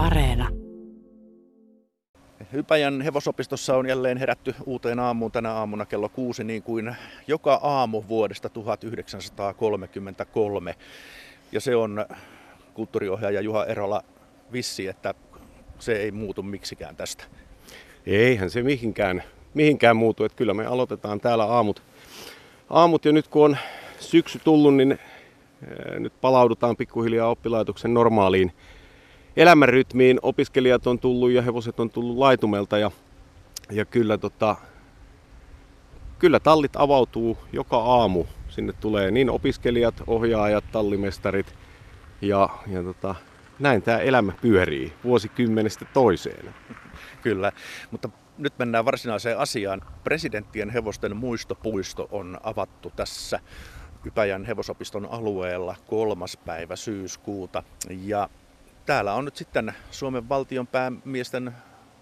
Areena. Ypäjän hevosopistossa on jälleen herätty uuteen aamuun tänä aamuna kello kuusi niin kuin joka aamu vuodesta 1933. Ja se on kulttuuriohjaaja Juha Erola vissi, että se ei muutu miksikään tästä. Eihän se mihinkään, mihinkään muutu. Että kyllä me aloitetaan täällä aamut, aamut ja nyt kun on syksy tullut, niin nyt palaudutaan pikkuhiljaa oppilaitoksen normaaliin elämänrytmiin. Opiskelijat on tullut ja hevoset on tullut laitumelta ja, ja kyllä, tota, kyllä tallit avautuu joka aamu. Sinne tulee niin opiskelijat, ohjaajat, tallimestarit ja, ja tota, näin tämä elämä pyörii vuosikymmenestä toiseen. Kyllä, mutta nyt mennään varsinaiseen asiaan. Presidenttien hevosten muistopuisto on avattu tässä Ypäjän hevosopiston alueella kolmas päivä syyskuuta. Ja täällä on nyt sitten Suomen valtion päämiesten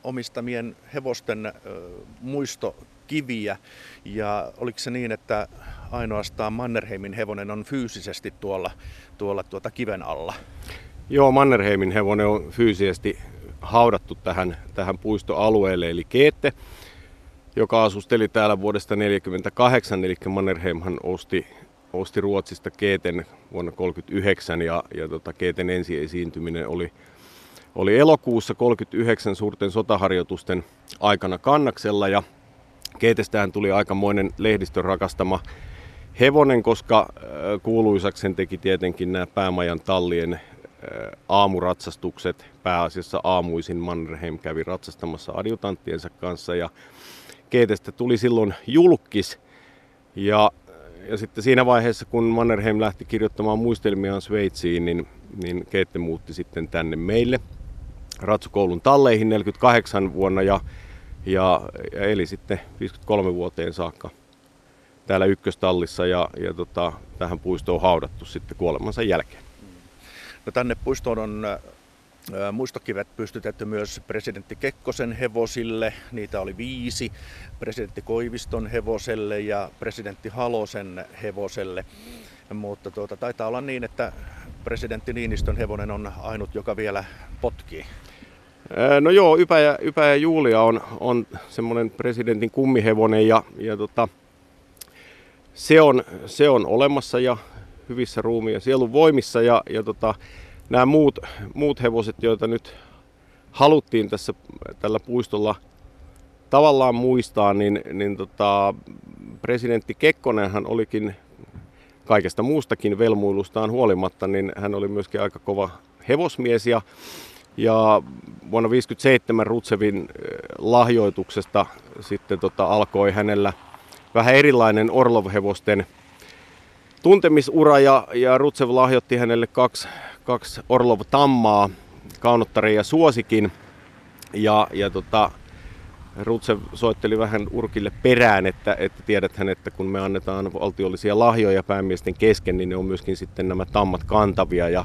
omistamien hevosten muistokiviä. Ja oliko se niin, että ainoastaan Mannerheimin hevonen on fyysisesti tuolla, tuolla tuota kiven alla? Joo, Mannerheimin hevonen on fyysisesti haudattu tähän, tähän puistoalueelle, eli Keette, joka asusteli täällä vuodesta 1948, eli Mannerheimhan osti osti Ruotsista Keeten vuonna 1939 ja, ja tota, Keeten ensi esiintyminen oli, oli elokuussa 1939 suurten sotaharjoitusten aikana kannaksella ja Keetestähän tuli aikamoinen lehdistön rakastama hevonen, koska äh, kuuluisaksi sen teki tietenkin nämä päämajan tallien äh, aamuratsastukset. Pääasiassa aamuisin Mannerheim kävi ratsastamassa adjutanttiensa kanssa ja Keetestä tuli silloin julkis. Ja ja sitten siinä vaiheessa, kun Mannerheim lähti kirjoittamaan muistelmiaan Sveitsiin, niin, niin Keette muutti sitten tänne meille ratsukoulun talleihin 48 vuonna ja, ja, ja eli sitten 53 vuoteen saakka täällä ykköstallissa ja, ja tota, tähän puistoon haudattu sitten kuolemansa jälkeen. No tänne puistoon on Muistokivet pystytetty myös presidentti Kekkosen hevosille, niitä oli viisi, presidentti Koiviston hevoselle ja presidentti Halosen hevoselle. Mutta tuota, taitaa olla niin, että presidentti Niinistön hevonen on ainut, joka vielä potkii. No joo, Ypä ja, Ypä ja Julia on, on semmoinen presidentin kummihevonen ja, ja tota, se, on, se on olemassa ja hyvissä ruumiin ja sielun voimissa ja, ja tota, nämä muut, muut hevoset, joita nyt haluttiin tässä tällä puistolla tavallaan muistaa, niin, niin tota, presidentti Kekkonenhan olikin kaikesta muustakin velmuilustaan huolimatta, niin hän oli myöskin aika kova hevosmies ja, ja vuonna 1957 Rutsevin eh, lahjoituksesta sitten tota, alkoi hänellä vähän erilainen Orlov-hevosten tuntemisura ja, ja Rutsev lahjoitti hänelle kaksi, kaksi Orlov Tammaa, Kaunottari ja Suosikin. Ja, ja tota, Rutsev soitteli vähän Urkille perään, että, että tiedäthän, että kun me annetaan valtiollisia lahjoja päämiesten kesken, niin ne on myöskin sitten nämä tammat kantavia. Ja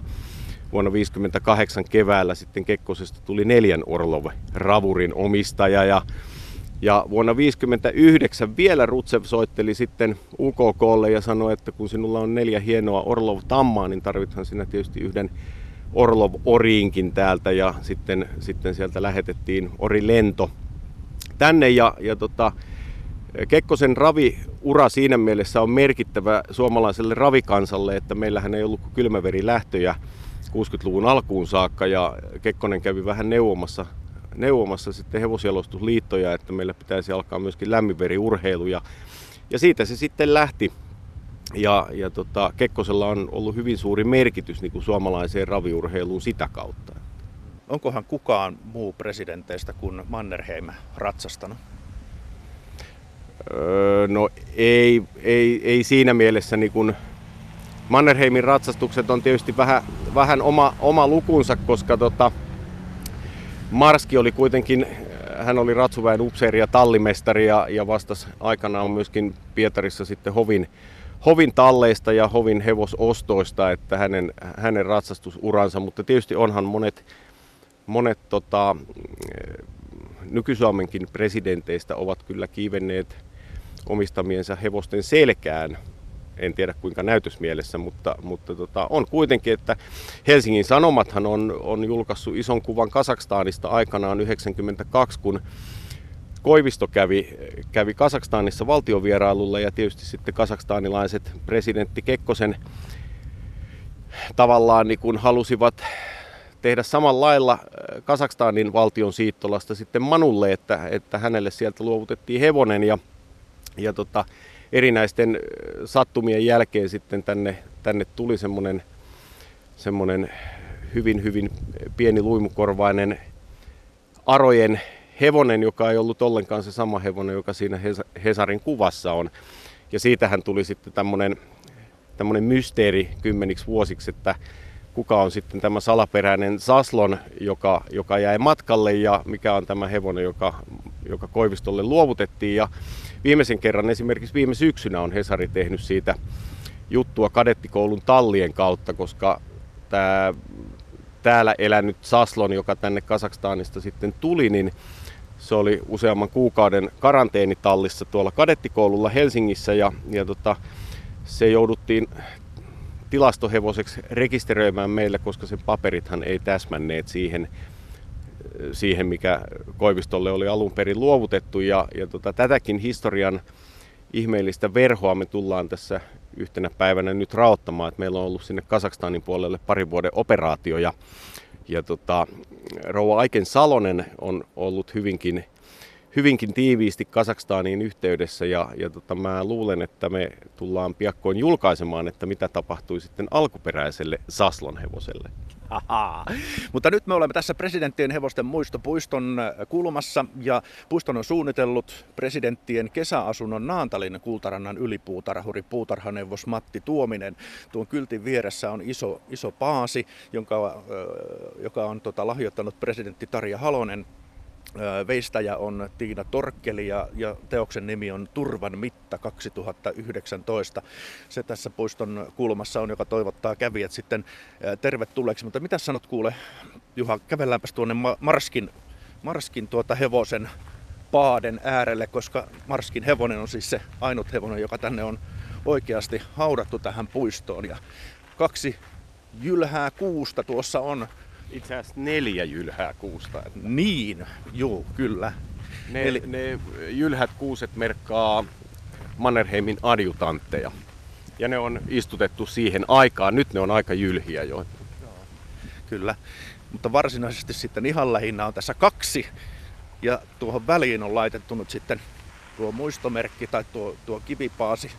vuonna 1958 keväällä sitten Kekkosesta tuli neljän Orlov-ravurin omistaja ja ja vuonna 1959 vielä Rutsev soitteli sitten UKKlle ja sanoi, että kun sinulla on neljä hienoa Orlov-tammaa, niin tarvithan sinä tietysti yhden Orlov-oriinkin täältä. Ja sitten, sitten sieltä lähetettiin Ori-lento tänne. Ja, ja tota, Kekkosen raviura siinä mielessä on merkittävä suomalaiselle ravikansalle, että meillähän ei ollut kylmäverilähtöjä 60-luvun alkuun saakka. Ja Kekkonen kävi vähän neuvomassa neuvomassa sitten hevosjalostusliittoja, että meillä pitäisi alkaa myöskin lämminveriurheilu ja, ja siitä se sitten lähti. Ja, ja tota, Kekkosella on ollut hyvin suuri merkitys niin kuin suomalaiseen raviurheiluun sitä kautta. Onkohan kukaan muu presidenteistä kuin Mannerheim ratsastanut? Öö, no ei, ei, ei siinä mielessä niin kuin Mannerheimin ratsastukset on tietysti vähän, vähän oma, oma lukunsa, koska tota, Marski oli kuitenkin, hän oli Ratsuväen upseeri ja tallimestari ja, ja vastasi aikanaan myöskin Pietarissa sitten hovin, hovin talleista ja hovin hevosostoista, että hänen, hänen ratsastusuransa, mutta tietysti onhan monet, monet tota, nyky-Suomenkin presidenteistä ovat kyllä kiivenneet omistamiensa hevosten selkään en tiedä kuinka näytösmielessä, mutta, mutta tota, on kuitenkin, että Helsingin Sanomathan on, on julkaissut ison kuvan Kasakstaanista aikanaan 92, kun Koivisto kävi, kävi Kasakstanissa valtiovierailulla ja tietysti sitten kasakstanilaiset presidentti Kekkosen tavallaan niin kun halusivat tehdä samalla lailla äh, Kasakstanin valtion siittolasta sitten Manulle, että, että hänelle sieltä luovutettiin hevonen ja, ja tota, erinäisten sattumien jälkeen sitten tänne, tänne tuli semmoinen, semmoinen hyvin, hyvin pieni luimukorvainen arojen hevonen, joka ei ollut ollenkaan se sama hevonen, joka siinä Hesarin kuvassa on. Ja siitähän tuli sitten tämmöinen, tämmöinen mysteeri kymmeniksi vuosiksi, että kuka on sitten tämä salaperäinen Saslon, joka, joka jäi matkalle ja mikä on tämä hevonen, joka, joka Koivistolle luovutettiin. Ja viimeisen kerran esimerkiksi viime syksynä on Hesari tehnyt siitä juttua kadettikoulun tallien kautta, koska tämä täällä elänyt Saslon, joka tänne Kasakstaanista sitten tuli, niin se oli useamman kuukauden karanteenitallissa tuolla kadettikoululla Helsingissä ja, ja tota, se jouduttiin tilastohevoseksi rekisteröimään meille, koska sen paperithan ei täsmänneet siihen, siihen mikä Koivistolle oli alun perin luovutettu. Ja, ja tota, tätäkin historian ihmeellistä verhoa me tullaan tässä yhtenä päivänä nyt raottamaan, että meillä on ollut sinne Kasakstanin puolelle pari vuoden operaatio ja, ja tota, rouva Aiken Salonen on ollut hyvinkin hyvinkin tiiviisti Kasakstaniin yhteydessä ja, ja tota, mä luulen, että me tullaan piakkoin julkaisemaan, että mitä tapahtui sitten alkuperäiselle Saslon hevoselle. Mutta nyt me olemme tässä presidenttien hevosten muistopuiston kulmassa ja puiston on suunnitellut presidenttien kesäasunnon Naantalin kultarannan ylipuutarhuri puutarhaneuvos Matti Tuominen. Tuon kyltin vieressä on iso, iso paasi, jonka, joka on tota, lahjoittanut presidentti Tarja Halonen Veistäjä on Tiina Torkkeli ja, ja teoksen nimi on Turvan mitta 2019. Se tässä puiston kulmassa on, joka toivottaa kävijät sitten tervetulleeksi. Mutta mitä sanot kuule, Juha, kävelläänpäs tuonne Marskin, Marskin tuota hevosen paaden äärelle, koska Marskin hevonen on siis se ainut hevonen, joka tänne on oikeasti haudattu tähän puistoon. Ja kaksi jylhää kuusta tuossa on itse asiassa neljä jylhää kuusta. Että... Niin, joo, kyllä. Ne, Eli... ne jylhät kuuset merkkaa Mannerheimin adjutantteja. Ja ne on istutettu siihen aikaan. Nyt ne on aika jylhiä jo. Joo. Kyllä. Mutta varsinaisesti sitten ihan lähinnä on tässä kaksi. Ja tuohon väliin on laitettu nyt sitten tuo muistomerkki tai tuo, tuo kivipaasi.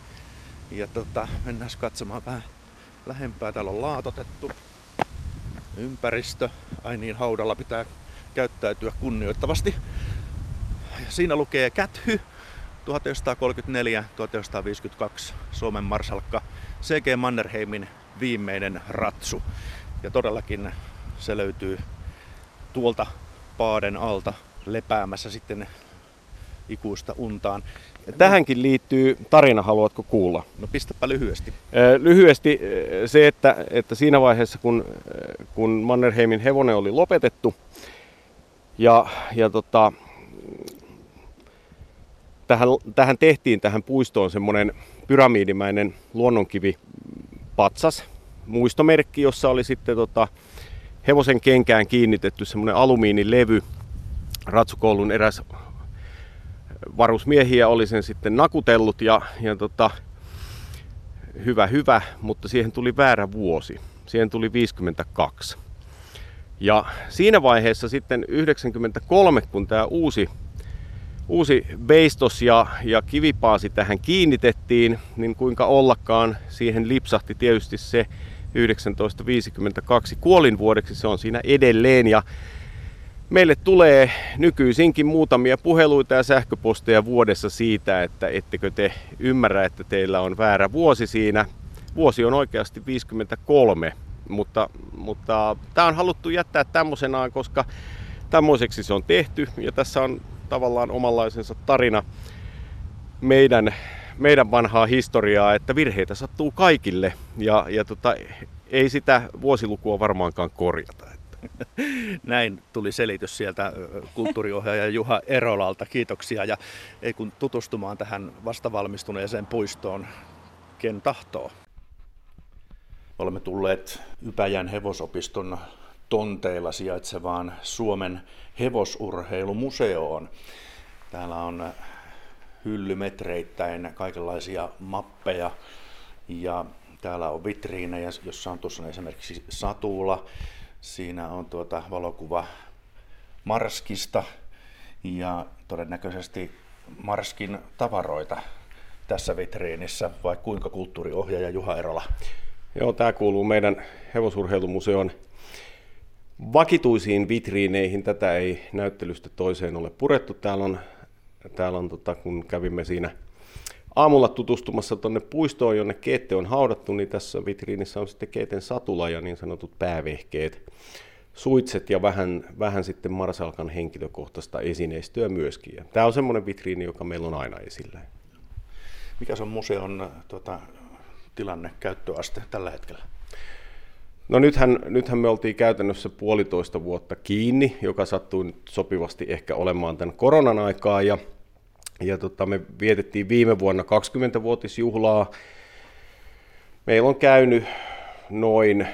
Ja tota, mennään katsomaan vähän lähempää. Täällä on laatotettu ympäristö. Ai niin, haudalla pitää käyttäytyä kunnioittavasti. Siinä lukee Käthy 1934-1952 Suomen marsalkka C.G. Mannerheimin viimeinen ratsu. Ja todellakin se löytyy tuolta paaden alta lepäämässä sitten ikuista untaan. Tähänkin liittyy tarina, haluatko kuulla? No pistäpä lyhyesti. Lyhyesti se, että, että siinä vaiheessa kun, kun Mannerheimin hevonen oli lopetettu ja, ja tota, tähän, tähän tehtiin tähän puistoon semmoinen pyramidimäinen luonnonkivi patsas, muistomerkki, jossa oli sitten tota, hevosen kenkään kiinnitetty semmoinen alumiinilevy. Ratsukoulun eräs varusmiehiä oli sen sitten nakutellut ja, ja tota, hyvä hyvä, mutta siihen tuli väärä vuosi. Siihen tuli 52. Ja siinä vaiheessa sitten 93, kun tämä uusi, uusi veistos ja, ja kivipaasi tähän kiinnitettiin, niin kuinka ollakaan siihen lipsahti tietysti se 1952 kuolinvuodeksi, se on siinä edelleen ja Meille tulee nykyisinkin muutamia puheluita ja sähköposteja vuodessa siitä, että ettekö te ymmärrä, että teillä on väärä vuosi siinä. Vuosi on oikeasti 53, mutta, mutta tämä on haluttu jättää tämmöisenaan, koska tämmöiseksi se on tehty ja tässä on tavallaan omanlaisensa tarina meidän, meidän vanhaa historiaa, että virheitä sattuu kaikille ja, ja tota, ei sitä vuosilukua varmaankaan korjata. Näin tuli selitys sieltä kulttuuriohjaaja Juha Erolalta. Kiitoksia ja ei kun tutustumaan tähän vastavalmistuneeseen puistoon ken tahtoo. Olemme tulleet Ypäjän hevosopiston tonteilla sijaitsevaan Suomen hevosurheilumuseoon. Täällä on hyllymetreittäin kaikenlaisia mappeja ja täällä on vitriinejä, jossa on tuossa esimerkiksi Satula. Siinä on tuota valokuva Marskista ja todennäköisesti Marskin tavaroita tässä vitriinissä, vai kuinka kulttuuriohjaaja Juha Erola? Joo, tämä kuuluu meidän hevosurheilumuseon vakituisiin vitriineihin. Tätä ei näyttelystä toiseen ole purettu. Täällä on, täällä on tota, kun kävimme siinä aamulla tutustumassa tuonne puistoon, jonne Keette on haudattu, niin tässä vitriinissä on sitten Keeten satula ja niin sanotut päävehkeet, suitset ja vähän, vähän sitten Marsalkan henkilökohtaista esineistöä myöskin. Ja tämä on semmoinen vitriini, joka meillä on aina esillä. Mikä se on museon tuota, tilanne, käyttöaste tällä hetkellä? No nythän, nythän me oltiin käytännössä puolitoista vuotta kiinni, joka sattui nyt sopivasti ehkä olemaan tämän koronan aikaa ja, ja tota, me vietettiin viime vuonna 20-vuotisjuhlaa. Meillä on käynyt noin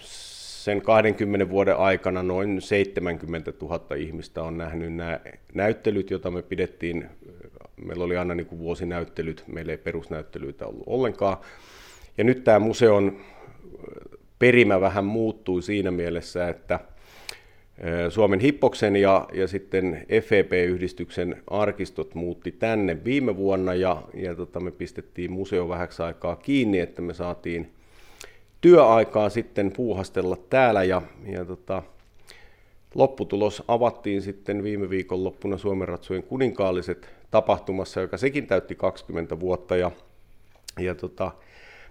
sen 20 vuoden aikana noin 70 000 ihmistä on nähnyt nämä näyttelyt, joita me pidettiin. Meillä oli aina niin kuin vuosinäyttelyt, meillä ei perusnäyttelyitä ollut ollenkaan. Ja nyt tämä museon perimä vähän muuttui siinä mielessä, että Suomen Hippoksen ja, ja sitten FEP-yhdistyksen arkistot muutti tänne viime vuonna ja, ja tota, me pistettiin museo vähäksi aikaa kiinni, että me saatiin työaikaa sitten puuhastella täällä ja, ja tota, lopputulos avattiin sitten viime viikon loppuna Suomen ratsujen kuninkaalliset tapahtumassa, joka sekin täytti 20 vuotta ja, ja tota,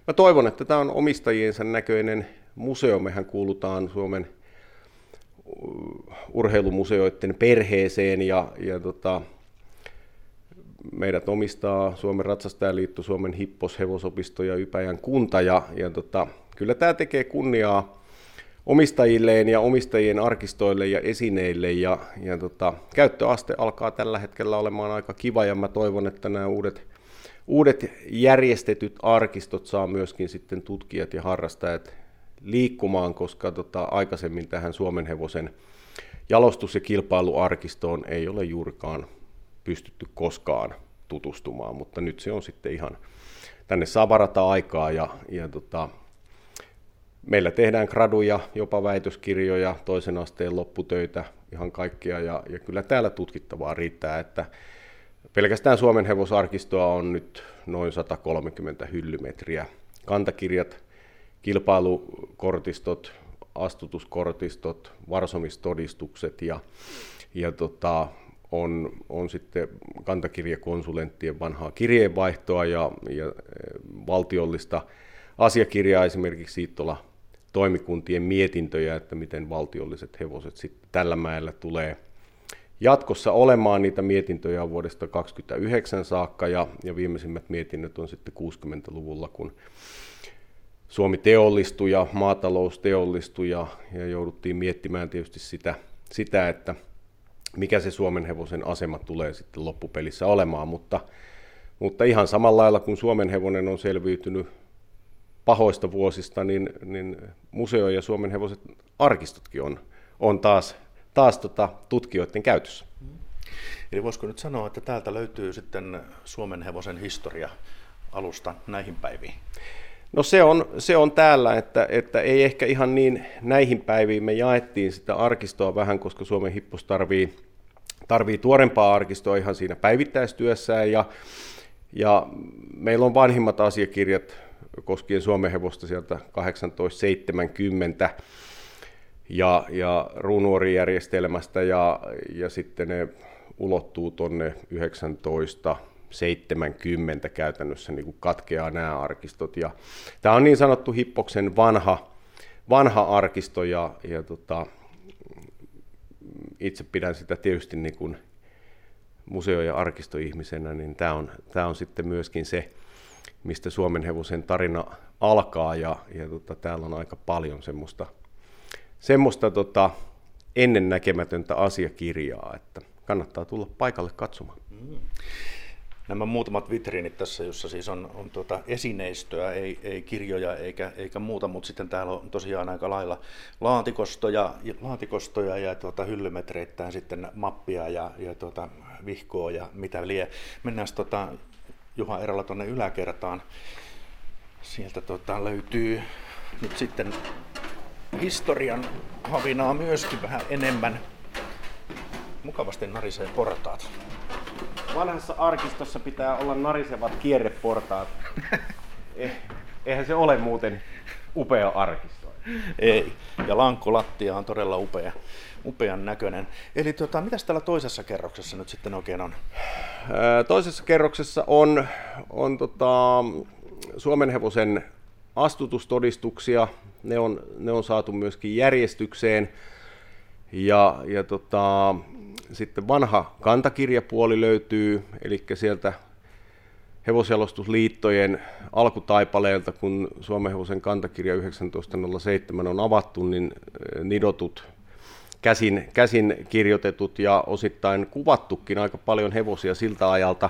Mä toivon, että tämä on omistajiensa näköinen museo. Mehän kuulutaan Suomen urheilumuseoiden perheeseen ja, ja tota, meidät omistaa Suomen Ratsastajaliitto, Suomen Hippos, Hevosopisto ja Ypäjän kunta. Ja, ja tota, kyllä tämä tekee kunniaa omistajilleen ja omistajien arkistoille ja esineille. Ja, ja tota, käyttöaste alkaa tällä hetkellä olemaan aika kiva ja mä toivon, että nämä uudet uudet järjestetyt arkistot saa myöskin sitten tutkijat ja harrastajat liikkumaan, koska tota, aikaisemmin tähän Suomen hevosen jalostus- ja kilpailuarkistoon ei ole juurikaan pystytty koskaan tutustumaan, mutta nyt se on sitten ihan, tänne saa varata aikaa ja, ja tota, meillä tehdään graduja, jopa väitöskirjoja, toisen asteen lopputöitä, ihan kaikkia ja, ja kyllä täällä tutkittavaa riittää, että Pelkästään Suomen hevosarkistoa on nyt noin 130 hyllymetriä. Kantakirjat, kilpailukortistot, astutuskortistot, varsomistodistukset ja, ja tota, on, on sitten kantakirjakonsulenttien vanhaa kirjeenvaihtoa ja, ja eh, valtiollista asiakirjaa esimerkiksi Siittola toimikuntien mietintöjä, että miten valtiolliset hevoset sitten tällä mäellä tulee jatkossa olemaan. Niitä mietintöjä vuodesta 1929 saakka ja, ja viimeisimmät mietinnöt on sitten 60-luvulla, kun Suomi teollistui ja maatalous teollistui ja, ja jouduttiin miettimään tietysti sitä, sitä, että mikä se Suomen hevosen asema tulee sitten loppupelissä olemaan, mutta, mutta ihan samalla lailla kuin Suomen hevonen on selviytynyt pahoista vuosista, niin, niin museo ja Suomen hevoset arkistotkin on, on taas taas tota, tutkijoiden käytössä. Eli voisiko nyt sanoa, että täältä löytyy sitten Suomen hevosen historia alusta näihin päiviin? No se on, se on täällä, että, että ei ehkä ihan niin näihin päiviin. Me jaettiin sitä arkistoa vähän, koska Suomen hippos tarvii, tarvii tuorempaa arkistoa ihan siinä päivittäistyössään. Ja, ja meillä on vanhimmat asiakirjat koskien Suomen hevosta sieltä 1870 ja, ja ruunuorijärjestelmästä ja, ja sitten ne ulottuu tuonne 1970 käytännössä niin kuin katkeaa nämä arkistot. Ja tämä on niin sanottu Hippoksen vanha, vanha arkisto ja, ja tota, itse pidän sitä tietysti niin kuin museo- ja arkistoihmisenä, niin tämä on, tämä on sitten myöskin se, mistä Suomen hevosen tarina alkaa ja, ja tota, täällä on aika paljon semmoista semmoista tota, ennennäkemätöntä asiakirjaa, että kannattaa tulla paikalle katsomaan. Mm. Nämä muutamat vitriinit tässä, jossa siis on, on tuota esineistöä, ei, ei kirjoja eikä, eikä muuta, mutta sitten täällä on tosiaan aika lailla laatikostoja, laatikostoja ja tuota, hyllymetreittäin sitten mappia ja, ja tuota, vihkoa ja mitä lie. Mennään tuota, Juha Eralla tuonne yläkertaan. Sieltä tuota, löytyy nyt sitten historian havinaa myöskin vähän enemmän. Mukavasti narisee portaat. Vanhassa arkistossa pitää olla narisevat kierreportaat. Eh, eihän se ole muuten upea arkisto. Ei. Ja lankkulattia on todella upea, upean näköinen. Eli tota, mitäs täällä toisessa kerroksessa nyt sitten oikein on? Toisessa kerroksessa on, on tota, Suomen hevosen astutustodistuksia. Ne on, ne on saatu myöskin järjestykseen. Ja, ja tota, sitten vanha kantakirjapuoli löytyy, eli sieltä hevosjalostusliittojen alkutaipaleelta, kun Suomen hevosen kantakirja 1907 on avattu, niin eh, nidotut käsin, käsin kirjoitetut ja osittain kuvattukin aika paljon hevosia siltä ajalta.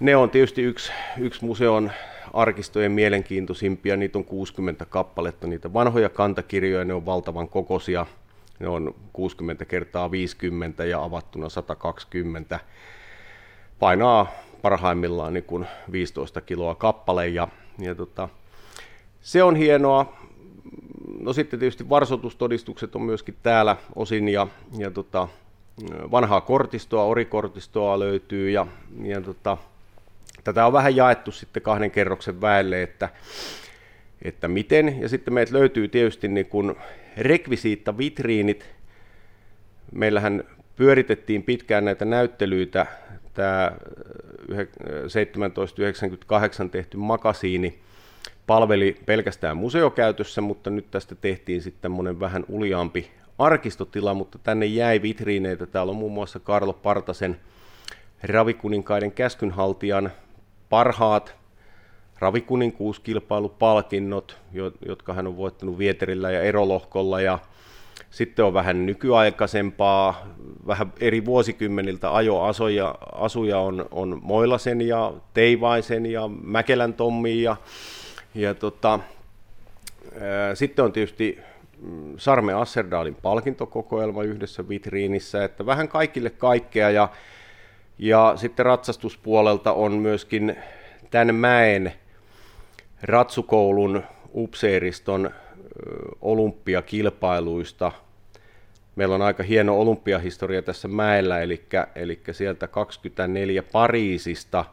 Ne on tietysti yksi, yksi museon arkistojen mielenkiintoisimpia, niitä on 60 kappaletta, niitä vanhoja kantakirjoja, ne on valtavan kokoisia, ne on 60 kertaa 50 ja avattuna 120. Painaa parhaimmillaan niin kuin 15 kiloa kappale ja, ja tota, se on hienoa. No sitten tietysti varsotustodistukset on myöskin täällä osin ja, ja tota, vanhaa kortistoa, orikortistoa löytyy ja, ja tota, tätä on vähän jaettu sitten kahden kerroksen väelle, että, että miten. Ja sitten meiltä löytyy tietysti niin kuin rekvisiitta vitriinit. Meillähän pyöritettiin pitkään näitä näyttelyitä. Tämä 1798 tehty makasiini palveli pelkästään museokäytössä, mutta nyt tästä tehtiin sitten tämmöinen vähän uliaampi arkistotila, mutta tänne jäi vitriineitä. Täällä on muun muassa Karlo Partasen ravikuninkaiden käskynhaltijan parhaat ravikuninkuuskilpailupalkinnot, jotka hän on voittanut Vieterillä ja Erolohkolla ja sitten on vähän nykyaikaisempaa, vähän eri vuosikymmeniltä ajoasuja asuja on, on Moilasen ja Teivaisen ja Mäkelän Tommi ja, ja tota, ää, sitten on tietysti mm, Sarme Asserdaalin palkintokokoelma yhdessä vitriinissä, että vähän kaikille kaikkea ja, ja sitten ratsastuspuolelta on myöskin tämän mäen ratsukoulun upseeriston olympiakilpailuista. Meillä on aika hieno olympiahistoria tässä mäellä, eli, eli sieltä 24 Pariisista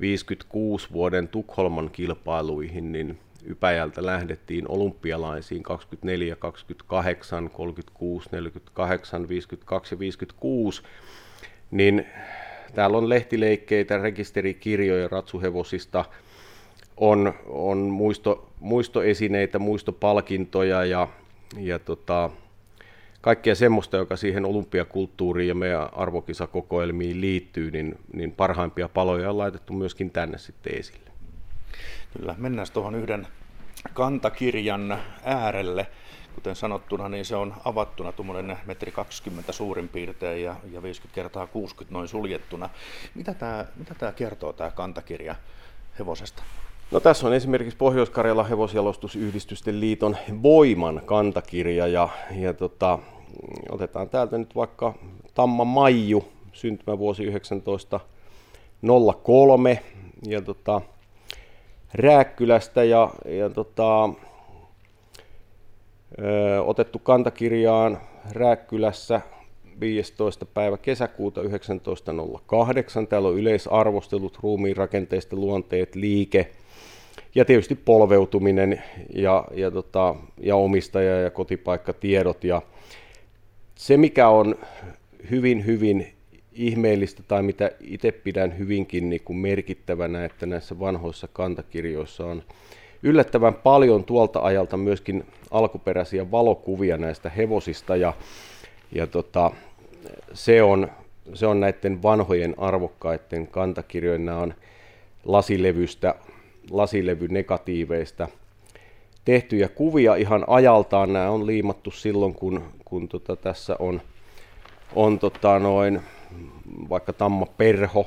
56 vuoden Tukholman kilpailuihin, niin Ypäjältä lähdettiin olympialaisiin 24, 28, 36, 48, 52 ja 56, niin täällä on lehtileikkeitä, rekisterikirjoja ratsuhevosista, on, on muisto, muistoesineitä, muistopalkintoja ja, ja tota, kaikkea semmoista, joka siihen olympiakulttuuriin ja meidän arvokisakokoelmiin liittyy, niin, niin parhaimpia paloja on laitettu myöskin tänne sitten esille. Kyllä, mennään tuohon yhden kantakirjan äärelle. Kuten sanottuna, niin se on avattuna tuommoinen metri 20 suurin piirtein ja, ja 50 kertaa 60 noin suljettuna. Mitä tämä, mitä kertoo tämä kantakirja hevosesta? No tässä on esimerkiksi Pohjois-Karjalan hevosjalostusyhdistysten liiton Voiman kantakirja ja, ja tota, otetaan täältä nyt vaikka Tamma Maiju, syntymävuosi 1903 ja tota, Rääkkylästä ja, ja tota, ö, otettu kantakirjaan Rääkkylässä 15. päivä kesäkuuta 1908. Täällä on yleisarvostelut, ruumiin rakenteista, luonteet, liike, ja tietysti polveutuminen ja, ja, tota, ja omistaja- ja kotipaikkatiedot. Ja se, mikä on hyvin, hyvin ihmeellistä tai mitä itse pidän hyvinkin niin kuin merkittävänä, että näissä vanhoissa kantakirjoissa on yllättävän paljon tuolta ajalta myöskin alkuperäisiä valokuvia näistä hevosista ja, ja tota, se, on, se on näiden vanhojen arvokkaiden kantakirjojen, on lasilevystä lasilevynegatiiveista tehtyjä kuvia ihan ajaltaan. Nämä on liimattu silloin, kun, kun tota, tässä on, on tota noin, vaikka Tamma Perho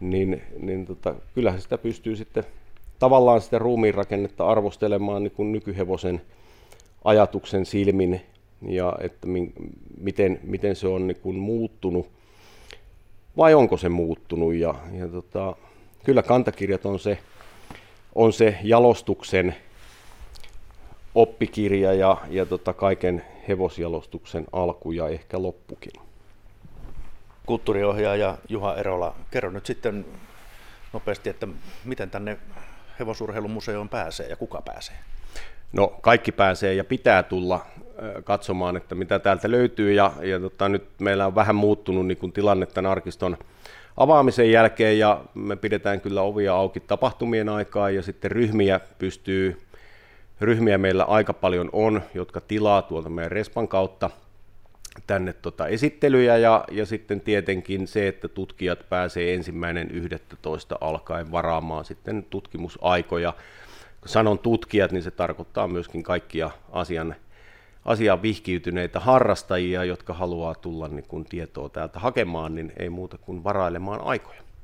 niin, niin tota, kyllähän sitä pystyy sitten tavallaan sitä ruumiin rakennetta arvostelemaan niin kuin nykyhevosen ajatuksen silmin ja että mi, miten, miten se on niin kuin muuttunut vai onko se muuttunut ja, ja tota, kyllä kantakirjat on se, on se jalostuksen oppikirja ja, ja tota kaiken hevosjalostuksen alku ja ehkä loppukin. Kulttuuriohjaaja Juha Erola, kerro nyt sitten nopeasti, että miten tänne hevosurheilumuseoon pääsee ja kuka pääsee? No kaikki pääsee ja pitää tulla katsomaan, että mitä täältä löytyy ja, ja tota, nyt meillä on vähän muuttunut niin kuin tilanne tämän arkiston avaamisen jälkeen ja me pidetään kyllä ovia auki tapahtumien aikaa ja sitten ryhmiä pystyy, ryhmiä meillä aika paljon on, jotka tilaa tuolta meidän Respan kautta tänne tota esittelyjä ja, ja sitten tietenkin se, että tutkijat pääsee ensimmäinen 11 alkaen varaamaan sitten tutkimusaikoja. Kun sanon tutkijat, niin se tarkoittaa myöskin kaikkia asian asiaan vihkiytyneitä harrastajia, jotka haluaa tulla niin kun tietoa täältä hakemaan, niin ei muuta kuin varailemaan aikoja.